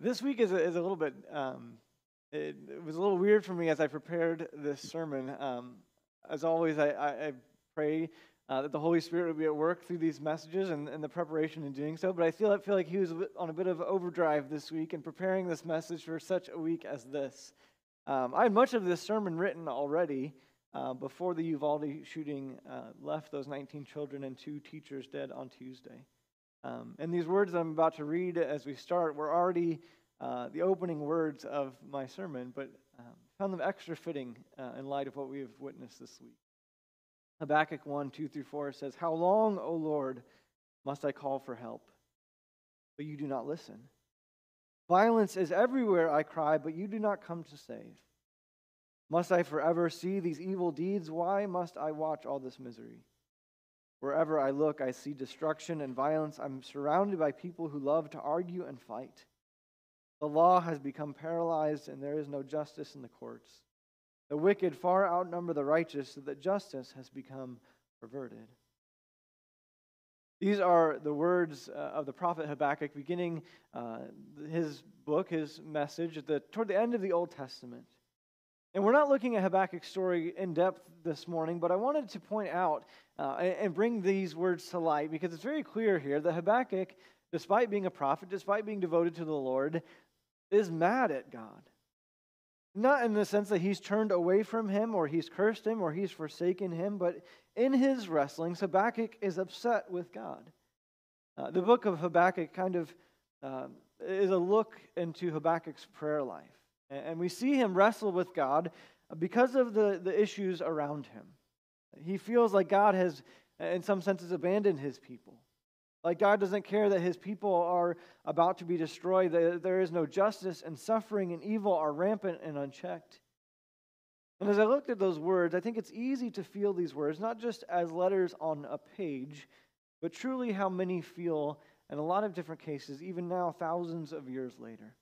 this week is a, is a little bit, um, it, it, was a little weird for me as I prepared this sermon. Um, as always, I, I, I pray uh, that the Holy Spirit would be at work through these messages and, and the preparation in doing so. But I feel, I feel like he was on a bit of overdrive this week in preparing this message for such a week as this. Um, I had much of this sermon written already uh, before the Uvalde shooting uh, left those 19 children and two teachers dead on Tuesday. Um, and these words I'm about to read as we start were already uh, the opening words of my sermon, but um, found them extra fitting uh, in light of what we have witnessed this week. Habakkuk 1 2 through 4 says, How long, O Lord, must I call for help? But you do not listen. Violence is everywhere, I cry, but you do not come to save. Must I forever see these evil deeds? Why must I watch all this misery? Wherever I look, I see destruction and violence. I'm surrounded by people who love to argue and fight. The law has become paralyzed, and there is no justice in the courts. The wicked far outnumber the righteous, so that justice has become perverted. These are the words uh, of the prophet Habakkuk beginning uh, his book, his message, toward the end of the Old Testament. And we're not looking at Habakkuk's story in depth this morning, but I wanted to point out uh, and bring these words to light because it's very clear here that Habakkuk, despite being a prophet, despite being devoted to the Lord, is mad at God. Not in the sense that he's turned away from him or he's cursed him or he's forsaken him, but in his wrestlings, Habakkuk is upset with God. Uh, the book of Habakkuk kind of uh, is a look into Habakkuk's prayer life. And we see him wrestle with God because of the, the issues around him. He feels like God has, in some senses, abandoned his people. Like God doesn't care that his people are about to be destroyed, that there is no justice, and suffering and evil are rampant and unchecked. And as I looked at those words, I think it's easy to feel these words, not just as letters on a page, but truly how many feel in a lot of different cases, even now, thousands of years later.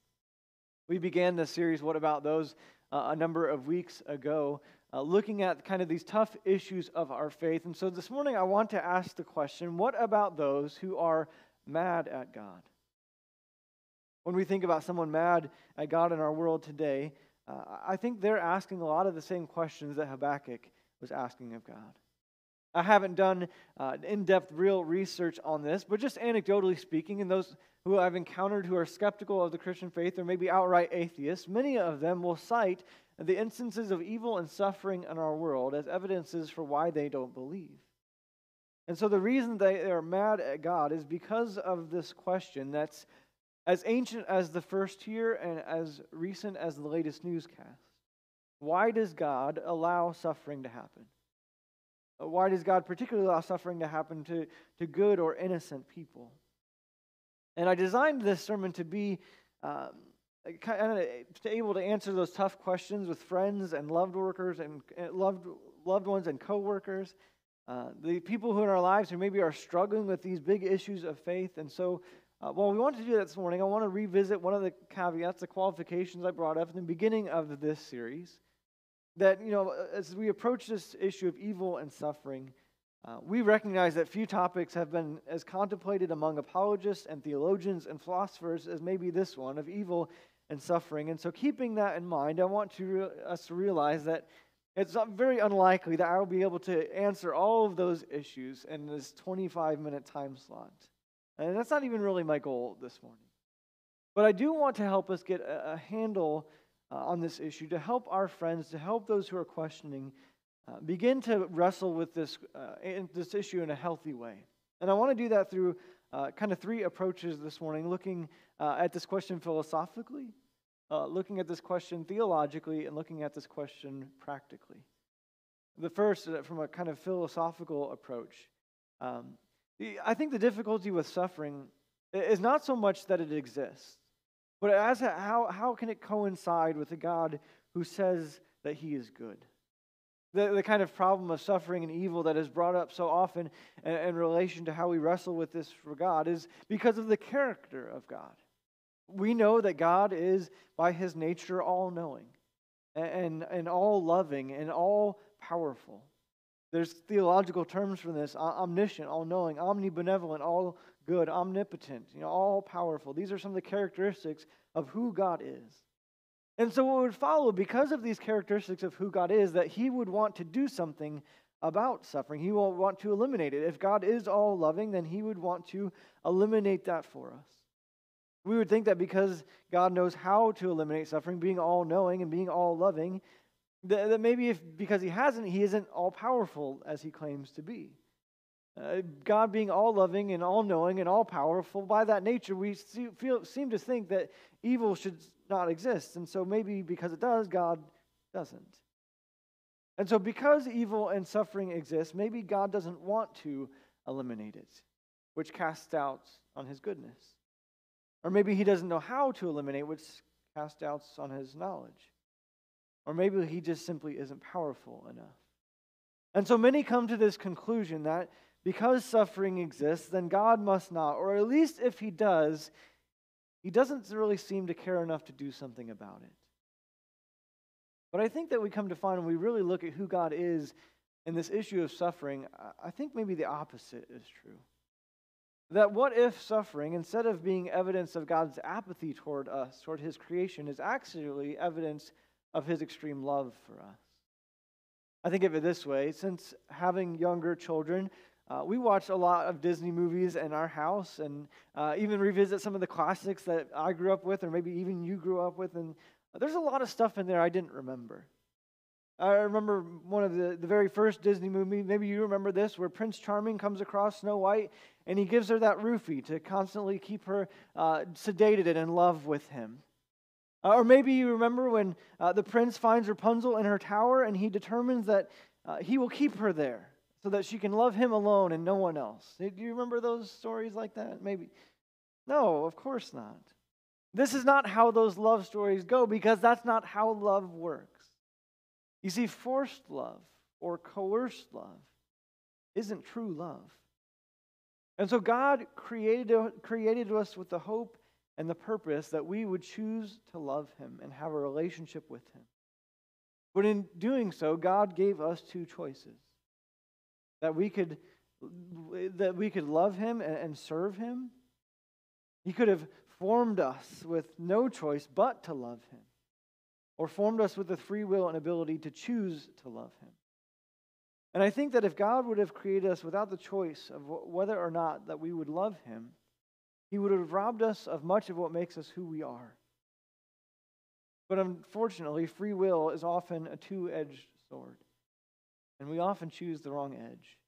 We began this series, What About Those, uh, a number of weeks ago, uh, looking at kind of these tough issues of our faith. And so this morning, I want to ask the question what about those who are mad at God? When we think about someone mad at God in our world today, uh, I think they're asking a lot of the same questions that Habakkuk was asking of God. I haven't done uh, in depth, real research on this, but just anecdotally speaking, and those who I've encountered who are skeptical of the Christian faith or maybe outright atheists, many of them will cite the instances of evil and suffering in our world as evidences for why they don't believe. And so the reason they are mad at God is because of this question that's as ancient as the first year and as recent as the latest newscast. Why does God allow suffering to happen? Why does God particularly allow suffering to happen to, to good or innocent people? And I designed this sermon to be um, kind of able to answer those tough questions with friends and loved workers and loved, loved ones and coworkers, uh, the people who in our lives who maybe are struggling with these big issues of faith. And so, uh, well, we want to do that this morning. I want to revisit one of the caveats, the qualifications I brought up in the beginning of this series. That, you know, as we approach this issue of evil and suffering, uh, we recognize that few topics have been as contemplated among apologists and theologians and philosophers as maybe this one of evil and suffering. And so, keeping that in mind, I want to re- us to realize that it's very unlikely that I will be able to answer all of those issues in this 25 minute time slot. And that's not even really my goal this morning. But I do want to help us get a, a handle uh, on this issue, to help our friends, to help those who are questioning uh, begin to wrestle with this, uh, this issue in a healthy way. And I want to do that through uh, kind of three approaches this morning looking uh, at this question philosophically, looking at this question theologically, and looking at this question practically. The first, from a kind of philosophical approach. Um, I think the difficulty with suffering is not so much that it exists, but as a, how, how can it coincide with a God who says that he is good? The, the kind of problem of suffering and evil that is brought up so often in, in relation to how we wrestle with this for God is because of the character of God. We know that God is, by his nature, all knowing and, and all loving and all powerful. There's theological terms for this omniscient, all knowing, omnibenevolent, all good, omnipotent, you know, all powerful. These are some of the characteristics of who God is. And so, what would follow because of these characteristics of who God is, that He would want to do something about suffering. He will want to eliminate it. If God is all loving, then He would want to eliminate that for us. We would think that because God knows how to eliminate suffering, being all knowing and being all loving, that, that maybe if because He hasn't, He isn't all powerful as He claims to be. Uh, God being all loving and all knowing and all powerful, by that nature, we see, feel, seem to think that evil should not exist. And so maybe because it does, God doesn't. And so, because evil and suffering exist, maybe God doesn't want to eliminate it, which casts doubts on his goodness. Or maybe he doesn't know how to eliminate, which casts doubts on his knowledge. Or maybe he just simply isn't powerful enough. And so many come to this conclusion that because suffering exists, then God must not, or at least if he does, he doesn't really seem to care enough to do something about it. But I think that we come to find when we really look at who God is in this issue of suffering, I think maybe the opposite is true. That what if suffering, instead of being evidence of God's apathy toward us, toward his creation, is actually evidence of his extreme love for us? I think of it this way since having younger children, uh, we watch a lot of Disney movies in our house and uh, even revisit some of the classics that I grew up with, or maybe even you grew up with. And there's a lot of stuff in there I didn't remember. I remember one of the, the very first Disney movie, maybe you remember this, where Prince Charming comes across Snow White and he gives her that roofie to constantly keep her uh, sedated and in love with him. Uh, or maybe you remember when uh, the prince finds Rapunzel in her tower and he determines that uh, he will keep her there so that she can love him alone and no one else. Do you remember those stories like that? Maybe. No, of course not. This is not how those love stories go because that's not how love works. You see, forced love or coerced love isn't true love. And so God created, created us with the hope and the purpose that we would choose to love Him and have a relationship with Him. But in doing so, God gave us two choices that we could that we could love him and, serve him. He could have formed us with no choice but to love him, or formed us with the free will and ability to choose to love him. And I think that if God would have created us without the choice of whether or not that we would love him, he would have robbed us of much of what makes us who we are. But unfortunately, free will is often a two edged sword, and we often choose the wrong edge.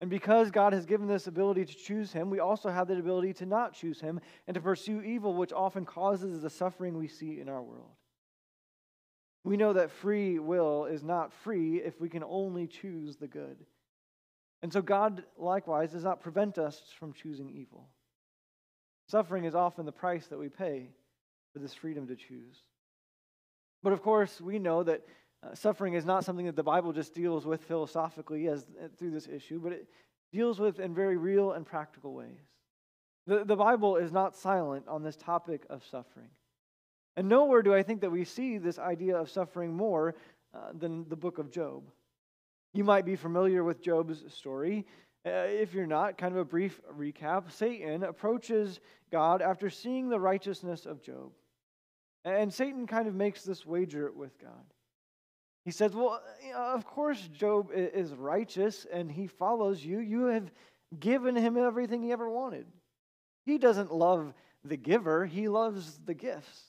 And because God has given this ability to choose him, we also have the ability to not choose him and to pursue evil, which often causes the suffering we see in our world. We know that free will is not free if we can only choose the good. And so God, likewise, does not prevent us from choosing evil. Suffering is often the price that we pay for this freedom to choose. But of course, we know that uh, suffering is not something that the Bible just deals with philosophically as uh, through this issue, but it deals with in very real and practical ways. The, the Bible is not silent on this topic of suffering. And nowhere do I think that we see this idea of suffering more uh, than the book of Job. You might be familiar with Job's story. Uh, if you're not, kind of a brief recap Satan approaches God after seeing the righteousness of Job. And Satan kind of makes this wager with God. He says, Well, of course, Job is righteous and he follows you. You have given him everything he ever wanted. He doesn't love the giver, he loves the gifts.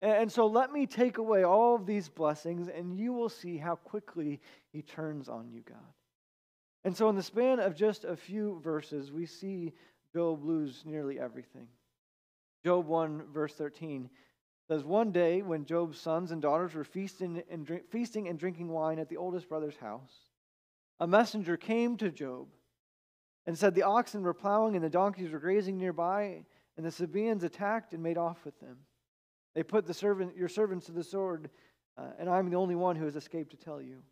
And so let me take away all of these blessings, and you will see how quickly he turns on you, God. And so, in the span of just a few verses, we see Job lose nearly everything. Job 1, verse 13 says one day when Job's sons and daughters were feasting and, drink, feasting and drinking wine at the oldest brother's house, a messenger came to Job and said the oxen were plowing and the donkeys were grazing nearby, and the Sabaeans attacked and made off with them. They put the servant, your servants to the sword, uh, and I am the only one who has escaped to tell you.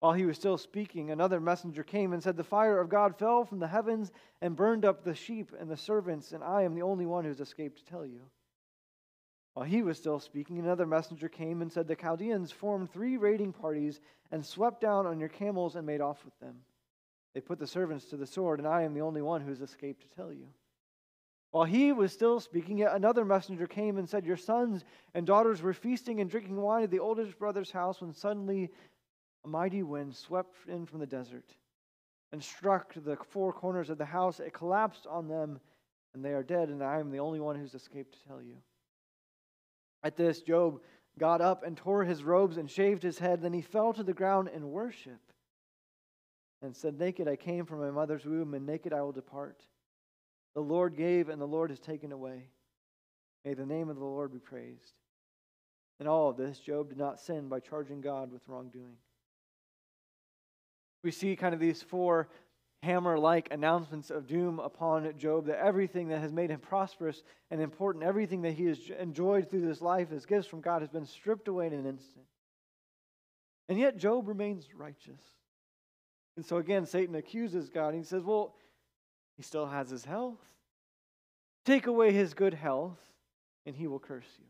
While he was still speaking, another messenger came and said, The fire of God fell from the heavens and burned up the sheep and the servants, and I am the only one who has escaped to tell you. While he was still speaking, another messenger came and said, The Chaldeans formed three raiding parties and swept down on your camels and made off with them. They put the servants to the sword, and I am the only one who has escaped to tell you. While he was still speaking, yet another messenger came and said, Your sons and daughters were feasting and drinking wine at the oldest brother's house when suddenly a mighty wind swept in from the desert and struck the four corners of the house. It collapsed on them, and they are dead, and I am the only one who's escaped to tell you. At this, Job got up and tore his robes and shaved his head. Then he fell to the ground in worship and said, Naked I came from my mother's womb, and naked I will depart. The Lord gave, and the Lord has taken away. May the name of the Lord be praised. In all of this, Job did not sin by charging God with wrongdoing. We see kind of these four hammer like announcements of doom upon Job that everything that has made him prosperous and important, everything that he has enjoyed through this life as gifts from God, has been stripped away in an instant. And yet, Job remains righteous. And so again, Satan accuses God. He says, Well, he still has his health. Take away his good health, and he will curse you.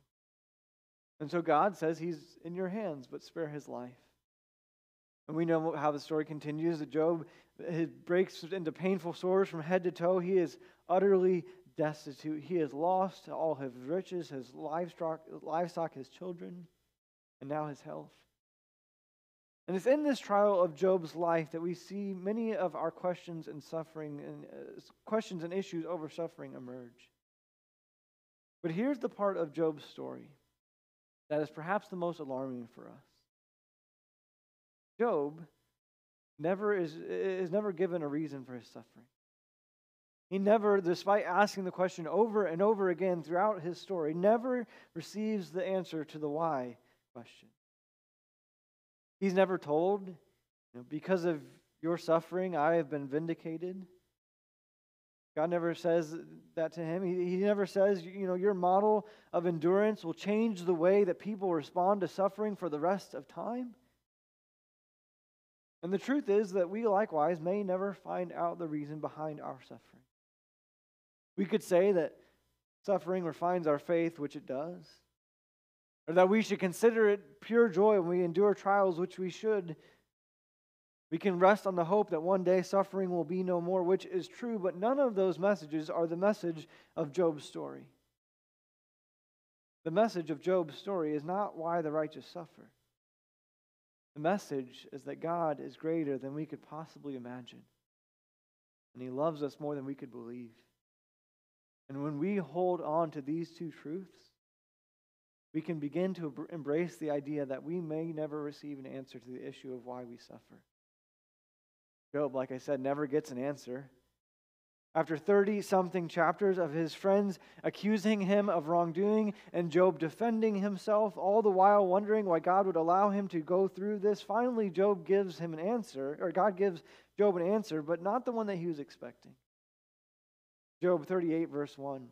And so God says he's in your hands, but spare his life. And we know how the story continues that Job breaks into painful sores from head to toe. He is utterly destitute. He has lost all his riches, his livestock, livestock, his children, and now his health. And it's in this trial of Job's life that we see many of our questions and suffering and uh, questions and issues over suffering emerge. But here's the part of Job's story that is perhaps the most alarming for us. Job never is, is never given a reason for his suffering. He never, despite asking the question over and over again throughout his story, never receives the answer to the why question. He's never told, you know, because of your suffering, I have been vindicated. God never says that to him. He, he never says, you know, your model of endurance will change the way that people respond to suffering for the rest of time. And the truth is that we likewise may never find out the reason behind our suffering. We could say that suffering refines our faith, which it does or that we should consider it pure joy when we endure trials, which we should. We can rest on the hope that one day suffering will be no more, which is true, but none of those messages are the message of Job's story. The message of Job's story is not why the righteous suffer. The message is that God is greater than we could possibly imagine, and He loves us more than we could believe. And when we hold on to these two truths, we can begin to embrace the idea that we may never receive an answer to the issue of why we suffer. Job, like I said, never gets an answer. After 30 something chapters of his friends accusing him of wrongdoing and Job defending himself, all the while wondering why God would allow him to go through this, finally Job gives him an answer, or God gives Job an answer, but not the one that he was expecting. Job 38, verse 1.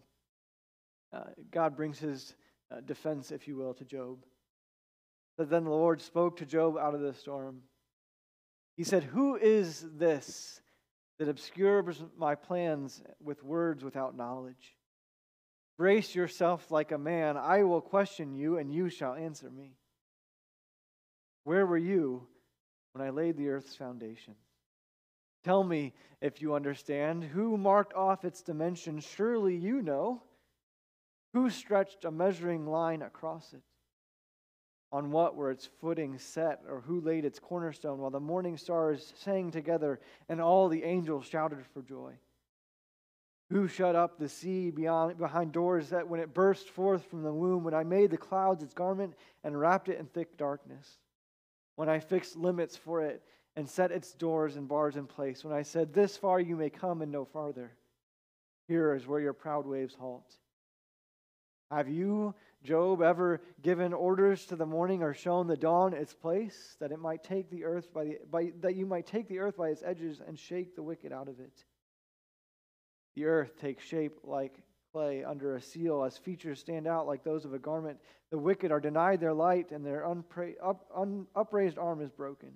Uh, God brings his uh, defense, if you will, to Job. That then the Lord spoke to Job out of the storm. He said, Who is this that obscures my plans with words without knowledge? Brace yourself like a man. I will question you, and you shall answer me. Where were you when I laid the earth's foundation? Tell me if you understand. Who marked off its dimensions? Surely you know. Who stretched a measuring line across it? On what were its footings set, or who laid its cornerstone while the morning stars sang together and all the angels shouted for joy? Who shut up the sea beyond, behind doors that when it burst forth from the womb, when I made the clouds its garment and wrapped it in thick darkness? When I fixed limits for it and set its doors and bars in place? When I said, This far you may come and no farther? Here is where your proud waves halt. Have you, Job, ever given orders to the morning or shown the dawn its place, that it might take the earth by the by, that you might take the earth by its edges and shake the wicked out of it? The earth takes shape like clay under a seal, as features stand out like those of a garment. The wicked are denied their light, and their unpra- up, un, upraised arm is broken.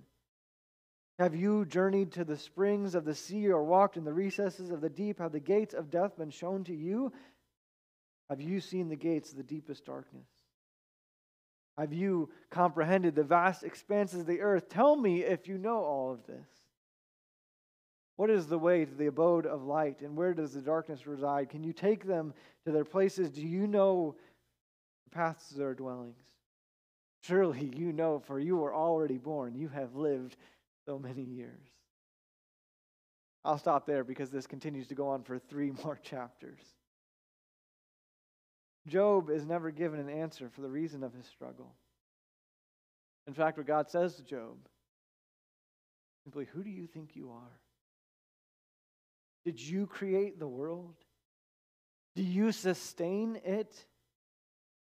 Have you journeyed to the springs of the sea or walked in the recesses of the deep? Have the gates of death been shown to you? Have you seen the gates of the deepest darkness? Have you comprehended the vast expanses of the earth? Tell me if you know all of this. What is the way to the abode of light, and where does the darkness reside? Can you take them to their places? Do you know the paths to their dwellings? Surely you know, for you were already born. You have lived so many years. I'll stop there because this continues to go on for three more chapters. Job is never given an answer for the reason of his struggle. In fact, what God says to Job simply, Who do you think you are? Did you create the world? Do you sustain it?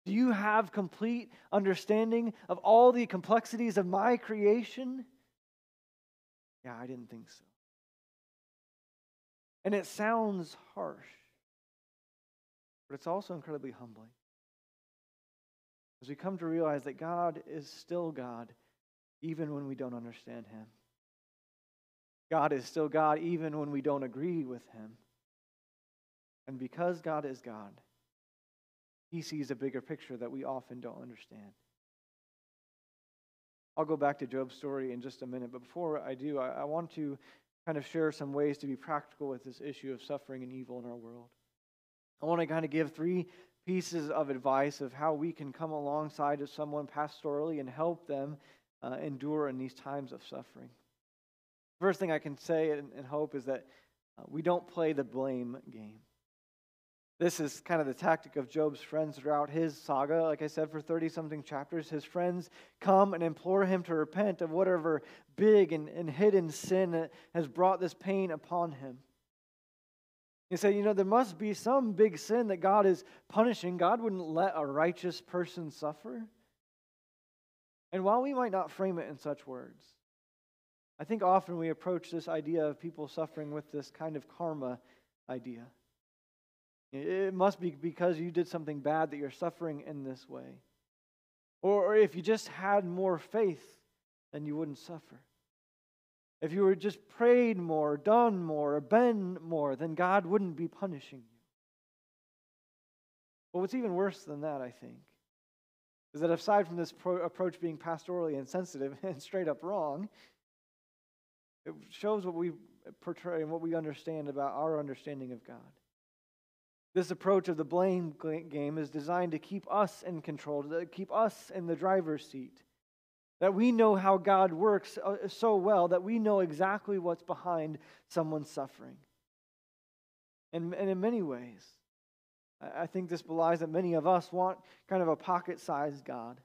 Do you have complete understanding of all the complexities of my creation? Yeah, I didn't think so. And it sounds harsh, but it's also incredibly humbling. As we come to realize that God is still God, even when we don't understand Him. God is still God, even when we don't agree with Him. And because God is God, He sees a bigger picture that we often don't understand. I'll go back to Job's story in just a minute, but before I do, I, I want to kind of share some ways to be practical with this issue of suffering and evil in our world. I want to kind of give three pieces of advice of how we can come alongside of someone pastorally and help them uh, endure in these times of suffering. First thing I can say and, and hope is that uh, we don't play the blame game. This is kind of the tactic of Job's friends throughout his saga. Like I said, for 30 something chapters, his friends come and implore him to repent of whatever big and, and hidden sin has brought this pain upon him. He said, You know, there must be some big sin that God is punishing. God wouldn't let a righteous person suffer. And while we might not frame it in such words, I think often we approach this idea of people suffering with this kind of karma idea. It must be because you did something bad that you're suffering in this way. Or if you just had more faith, then you wouldn't suffer. If you were just prayed more, done more, or been more, then God wouldn't be punishing you. But what's even worse than that, I think, is that aside from this pro- approach being pastorally insensitive and straight up wrong, it shows what we portray and what we understand about our understanding of God. This approach of the blame game is designed to keep us in control, to keep us in the driver's seat. That we know how God works uh, so well that we know exactly what's behind someone's suffering. And, and in many ways, I think this belies that many of us want kind of a pocket sized God.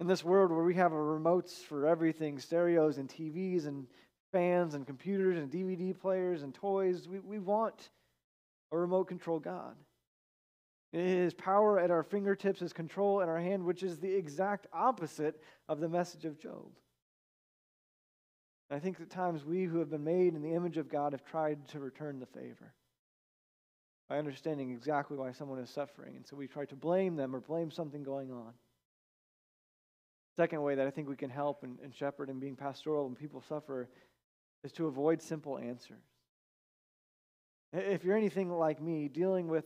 In this world where we have a remotes for everything stereos and TVs and fans and computers and DVD players and toys we, we want a remote control God. His power at our fingertips, his control in our hand, which is the exact opposite of the message of Job. And I think at times we who have been made in the image of God have tried to return the favor by understanding exactly why someone is suffering. And so we try to blame them or blame something going on. Second way that I think we can help and, and shepherd and being pastoral when people suffer is to avoid simple answers. If you're anything like me, dealing with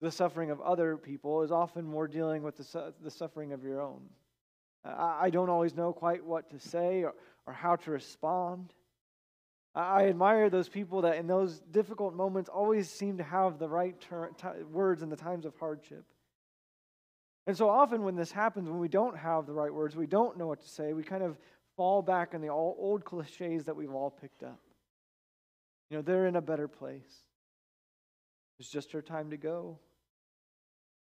the suffering of other people is often more dealing with the, su- the suffering of your own. I, I don't always know quite what to say or, or how to respond. I, I admire those people that in those difficult moments always seem to have the right ter- t- words in the times of hardship. And so often when this happens, when we don't have the right words, we don't know what to say, we kind of fall back on the old cliches that we've all picked up. You know, they're in a better place. It's just her time to go.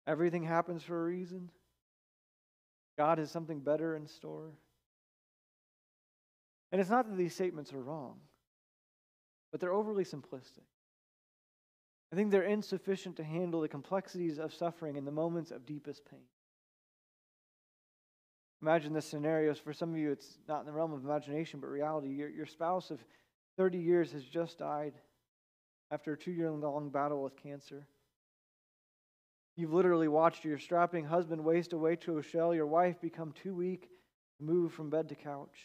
Everything happens for a reason. God has something better in store. And it's not that these statements are wrong, but they're overly simplistic. I think they're insufficient to handle the complexities of suffering in the moments of deepest pain. Imagine this scenario. For some of you, it's not in the realm of imagination, but reality. Your, your spouse of 30 years has just died after a two year long battle with cancer. You've literally watched your strapping husband waste away to a shell, your wife become too weak to move from bed to couch.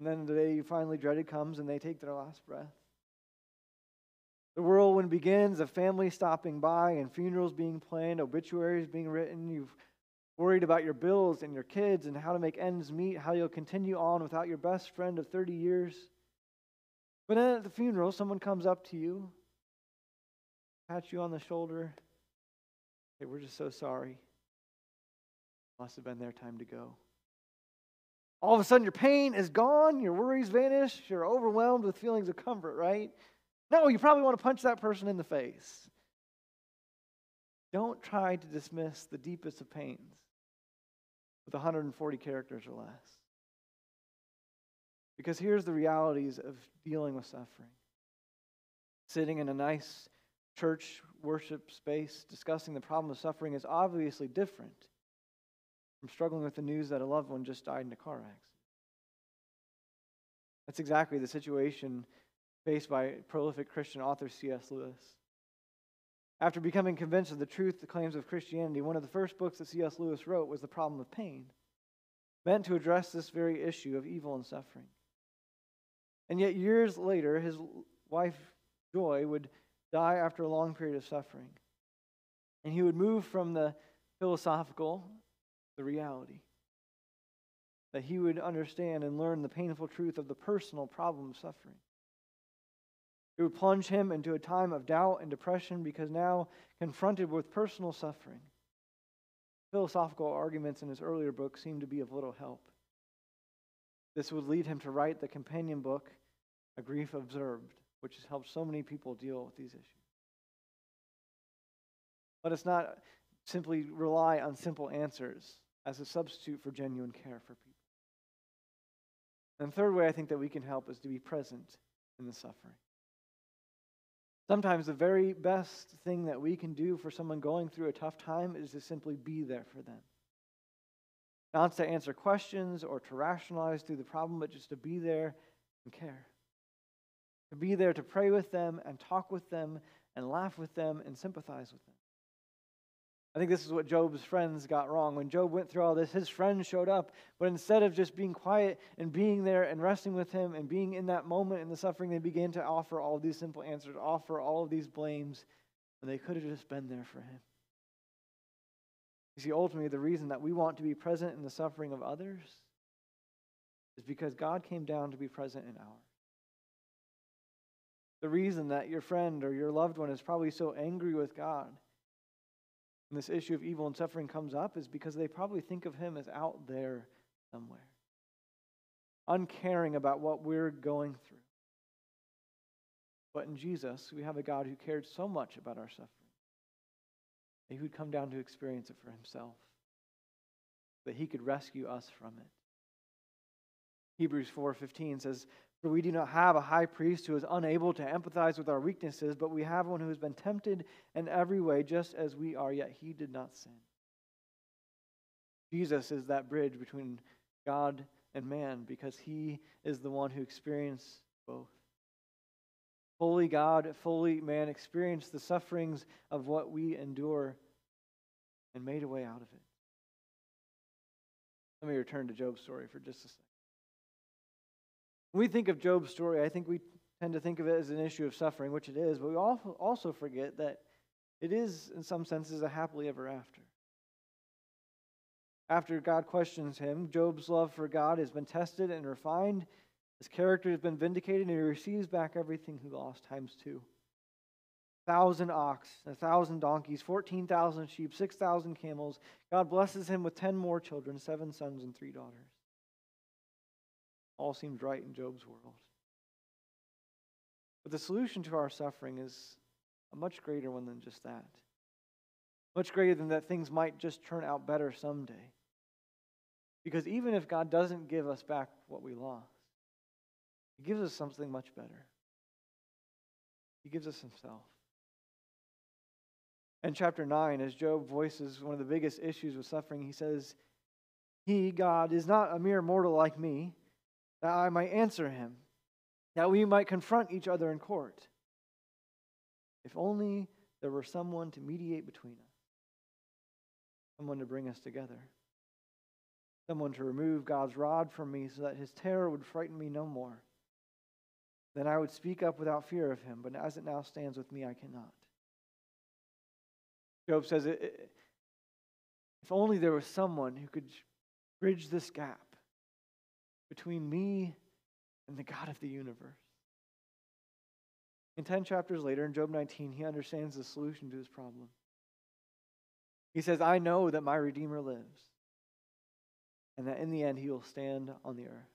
And then the day you finally dreaded comes and they take their last breath. The whirlwind begins, a family stopping by and funerals being planned, obituaries being written. You've worried about your bills and your kids and how to make ends meet, how you'll continue on without your best friend of 30 years. But then at the funeral, someone comes up to you, pats you on the shoulder. Hey, we're just so sorry. Must have been their time to go. All of a sudden, your pain is gone, your worries vanish, you're overwhelmed with feelings of comfort, right? No, you probably want to punch that person in the face. Don't try to dismiss the deepest of pains with 140 characters or less. Because here's the realities of dealing with suffering. Sitting in a nice church worship space discussing the problem of suffering is obviously different from struggling with the news that a loved one just died in a car accident. That's exactly the situation faced by prolific Christian author C.S. Lewis. After becoming convinced of the truth, the claims of Christianity, one of the first books that C.S. Lewis wrote was The Problem of Pain, meant to address this very issue of evil and suffering. And yet, years later, his wife, Joy, would die after a long period of suffering. And he would move from the philosophical the reality. That he would understand and learn the painful truth of the personal problem of suffering. It would plunge him into a time of doubt and depression because now confronted with personal suffering. Philosophical arguments in his earlier book seemed to be of little help. This would lead him to write the companion book, A Grief Observed, which has helped so many people deal with these issues. Let us not simply rely on simple answers as a substitute for genuine care for people. And third way I think that we can help is to be present in the suffering. Sometimes the very best thing that we can do for someone going through a tough time is to simply be there for them. Not to answer questions or to rationalize through the problem, but just to be there and care. To be there to pray with them and talk with them and laugh with them and sympathize with them. I think this is what Job's friends got wrong. When Job went through all this, his friends showed up, but instead of just being quiet and being there and resting with him and being in that moment in the suffering, they began to offer all of these simple answers, offer all of these blames, and they could have just been there for him. You see, ultimately, the reason that we want to be present in the suffering of others is because God came down to be present in ours. The reason that your friend or your loved one is probably so angry with God when this issue of evil and suffering comes up is because they probably think of him as out there somewhere, uncaring about what we're going through. But in Jesus, we have a God who cared so much about our suffering that he would come down to experience it for himself, that he could rescue us from it. Hebrews 4:15 says, for we do not have a high priest who is unable to empathize with our weaknesses, but we have one who has been tempted in every way, just as we are, yet he did not sin. Jesus is that bridge between God and man because he is the one who experienced both. Fully God, fully man experienced the sufferings of what we endure and made a way out of it. Let me return to Job's story for just a second. When we think of Job's story, I think we tend to think of it as an issue of suffering, which it is, but we also forget that it is, in some senses, a happily ever after. After God questions him, Job's love for God has been tested and refined. His character has been vindicated, and he receives back everything he lost times two. Thousand ox, a thousand donkeys, 14,000 sheep, 6,000 camels. God blesses him with 10 more children, seven sons and three daughters. All seems right in Job's world. But the solution to our suffering is a much greater one than just that. Much greater than that things might just turn out better someday. Because even if God doesn't give us back what we lost, He gives us something much better. He gives us Himself. In chapter 9, as Job voices one of the biggest issues with suffering, he says, He, God, is not a mere mortal like me that I might answer him, that we might confront each other in court. If only there were someone to mediate between us, someone to bring us together, someone to remove God's rod from me so that his terror would frighten me no more. Then I would speak up without fear of him, but as it now stands with me, I cannot. Job says, If only there was someone who could bridge this gap between me and the God of the universe. And 10 chapters later, in Job 19, he understands the solution to his problem. He says, I know that my Redeemer lives, and that in the end he will stand on the earth.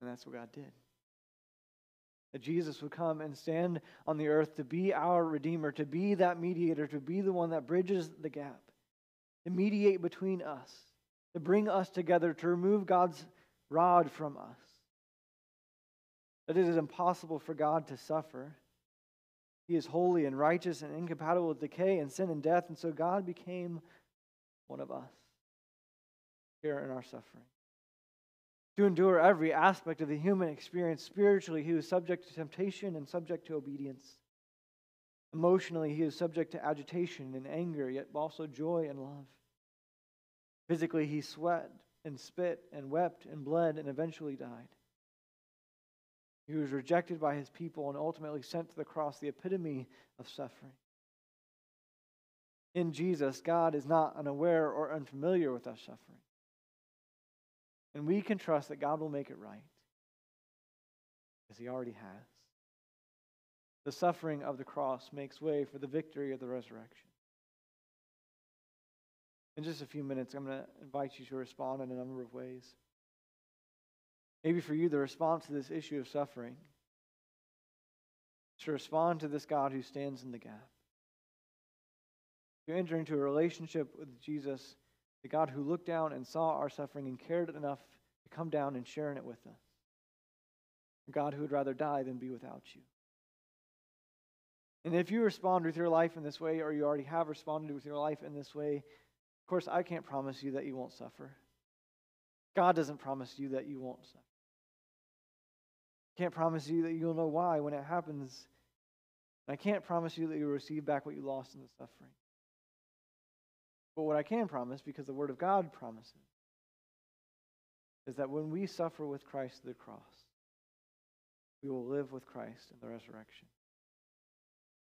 And that's what God did. That Jesus would come and stand on the earth to be our Redeemer, to be that mediator, to be the one that bridges the gap, to mediate between us, to bring us together, to remove God's rod from us. That it is impossible for God to suffer. He is holy and righteous and incompatible with decay and sin and death, and so God became one of us here in our suffering. To endure every aspect of the human experience spiritually, he was subject to temptation and subject to obedience. Emotionally, he is subject to agitation and anger, yet also joy and love. Physically, he sweat and spit and wept and bled and eventually died. He was rejected by his people and ultimately sent to the cross, the epitome of suffering. In Jesus, God is not unaware or unfamiliar with our suffering. And we can trust that God will make it right, as He already has. The suffering of the cross makes way for the victory of the resurrection. In just a few minutes, I'm going to invite you to respond in a number of ways. Maybe for you, the response to this issue of suffering is to respond to this God who stands in the gap. To enter into a relationship with Jesus, the God who looked down and saw our suffering and cared enough to come down and share in it with us. A God who would rather die than be without you. And if you respond with your life in this way, or you already have responded with your life in this way, of course, I can't promise you that you won't suffer. God doesn't promise you that you won't suffer. Can't promise you that you'll know why when it happens. I can't promise you that you'll receive back what you lost in the suffering. But what I can promise, because the Word of God promises, is that when we suffer with Christ the cross, we will live with Christ in the resurrection.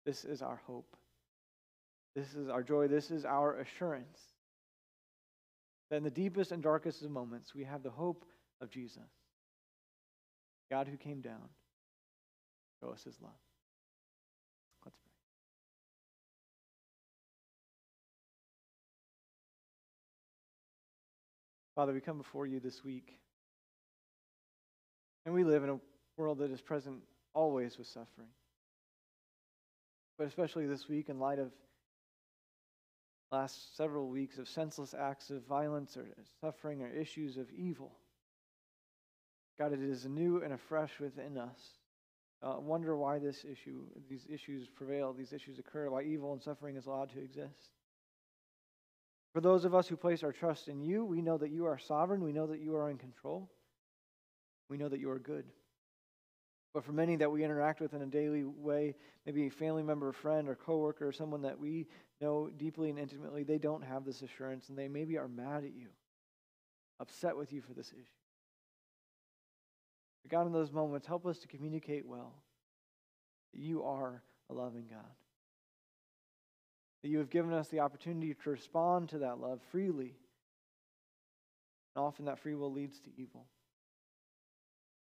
This is our hope. This is our joy. This is our assurance that in the deepest and darkest of moments, we have the hope of Jesus. God who came down, show us his love. Let's pray. Father, we come before you this week. And we live in a world that is present always with suffering. But especially this week, in light of last several weeks of senseless acts of violence or suffering or issues of evil. God, it is new and afresh within us. Uh, wonder why this issue, these issues prevail, these issues occur, why evil and suffering is allowed to exist. For those of us who place our trust in you, we know that you are sovereign. We know that you are in control. We know that you are good. But for many that we interact with in a daily way, maybe a family member, a friend, or coworker, or someone that we know deeply and intimately, they don't have this assurance, and they maybe are mad at you, upset with you for this issue. But God, in those moments, help us to communicate well that you are a loving God. That you have given us the opportunity to respond to that love freely. And often that free will leads to evil.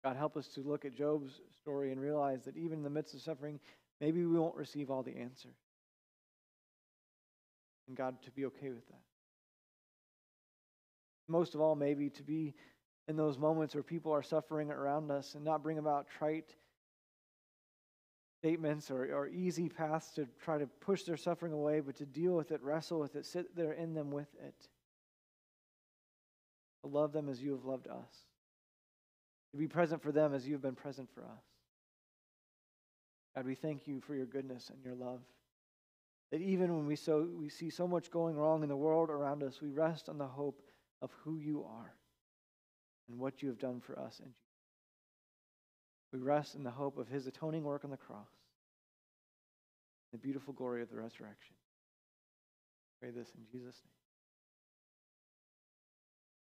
God, help us to look at Job's story and realize that even in the midst of suffering, maybe we won't receive all the answers. And God, to be okay with that. Most of all, maybe to be in those moments where people are suffering around us and not bring about trite statements or, or easy paths to try to push their suffering away, but to deal with it, wrestle with it, sit there in them with it. To love them as you have loved us. To be present for them as you have been present for us. God, we thank you for your goodness and your love. That even when we, so, we see so much going wrong in the world around us, we rest on the hope of who you are and what you have done for us in Jesus. We rest in the hope of his atoning work on the cross, the beautiful glory of the resurrection. Pray this in Jesus' name.